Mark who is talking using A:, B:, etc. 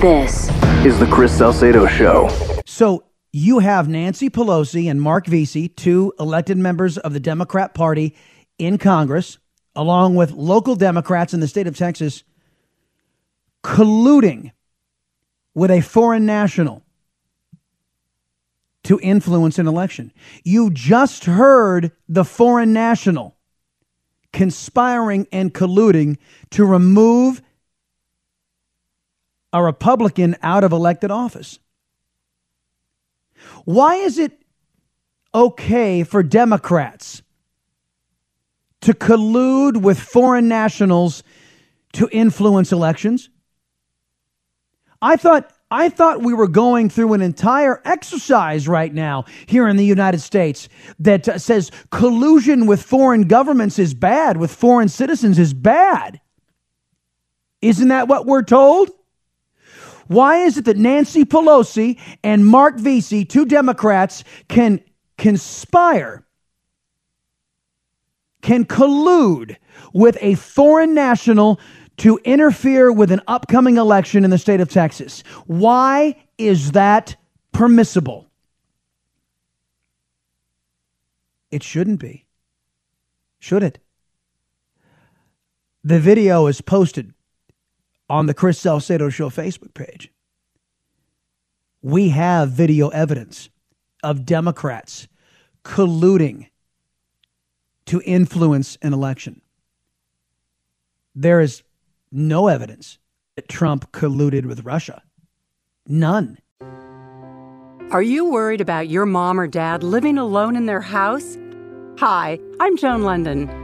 A: This is the Chris Salcedo Show.
B: So you have Nancy Pelosi and Marc Veasey, two elected members of the Democrat Party in Congress, along with local Democrats in the state of Texas, colluding with a foreign national to influence an election. You just heard the foreign national conspiring and colluding to remove a Republican out of elected office. Why is it okay for Democrats to collude with foreign nationals to influence elections? I thought I thought we were going through an entire exercise right now here in the United States that uh, says collusion with foreign governments is bad, with foreign citizens is bad. Isn't that what we're told? Why is it that Nancy Pelosi and Marc Veasey, two Democrats, can conspire, can collude with a foreign national to interfere with an upcoming election in the state of Texas? Why is that permissible? It shouldn't be. Should it? The video is posted on the Chris Salcedo Show Facebook page. We have video evidence of Democrats colluding to influence an election. There is no evidence that Trump colluded with Russia. None.
C: Are you worried about your mom or dad living alone in their house? Hi, I'm Joan Lunden.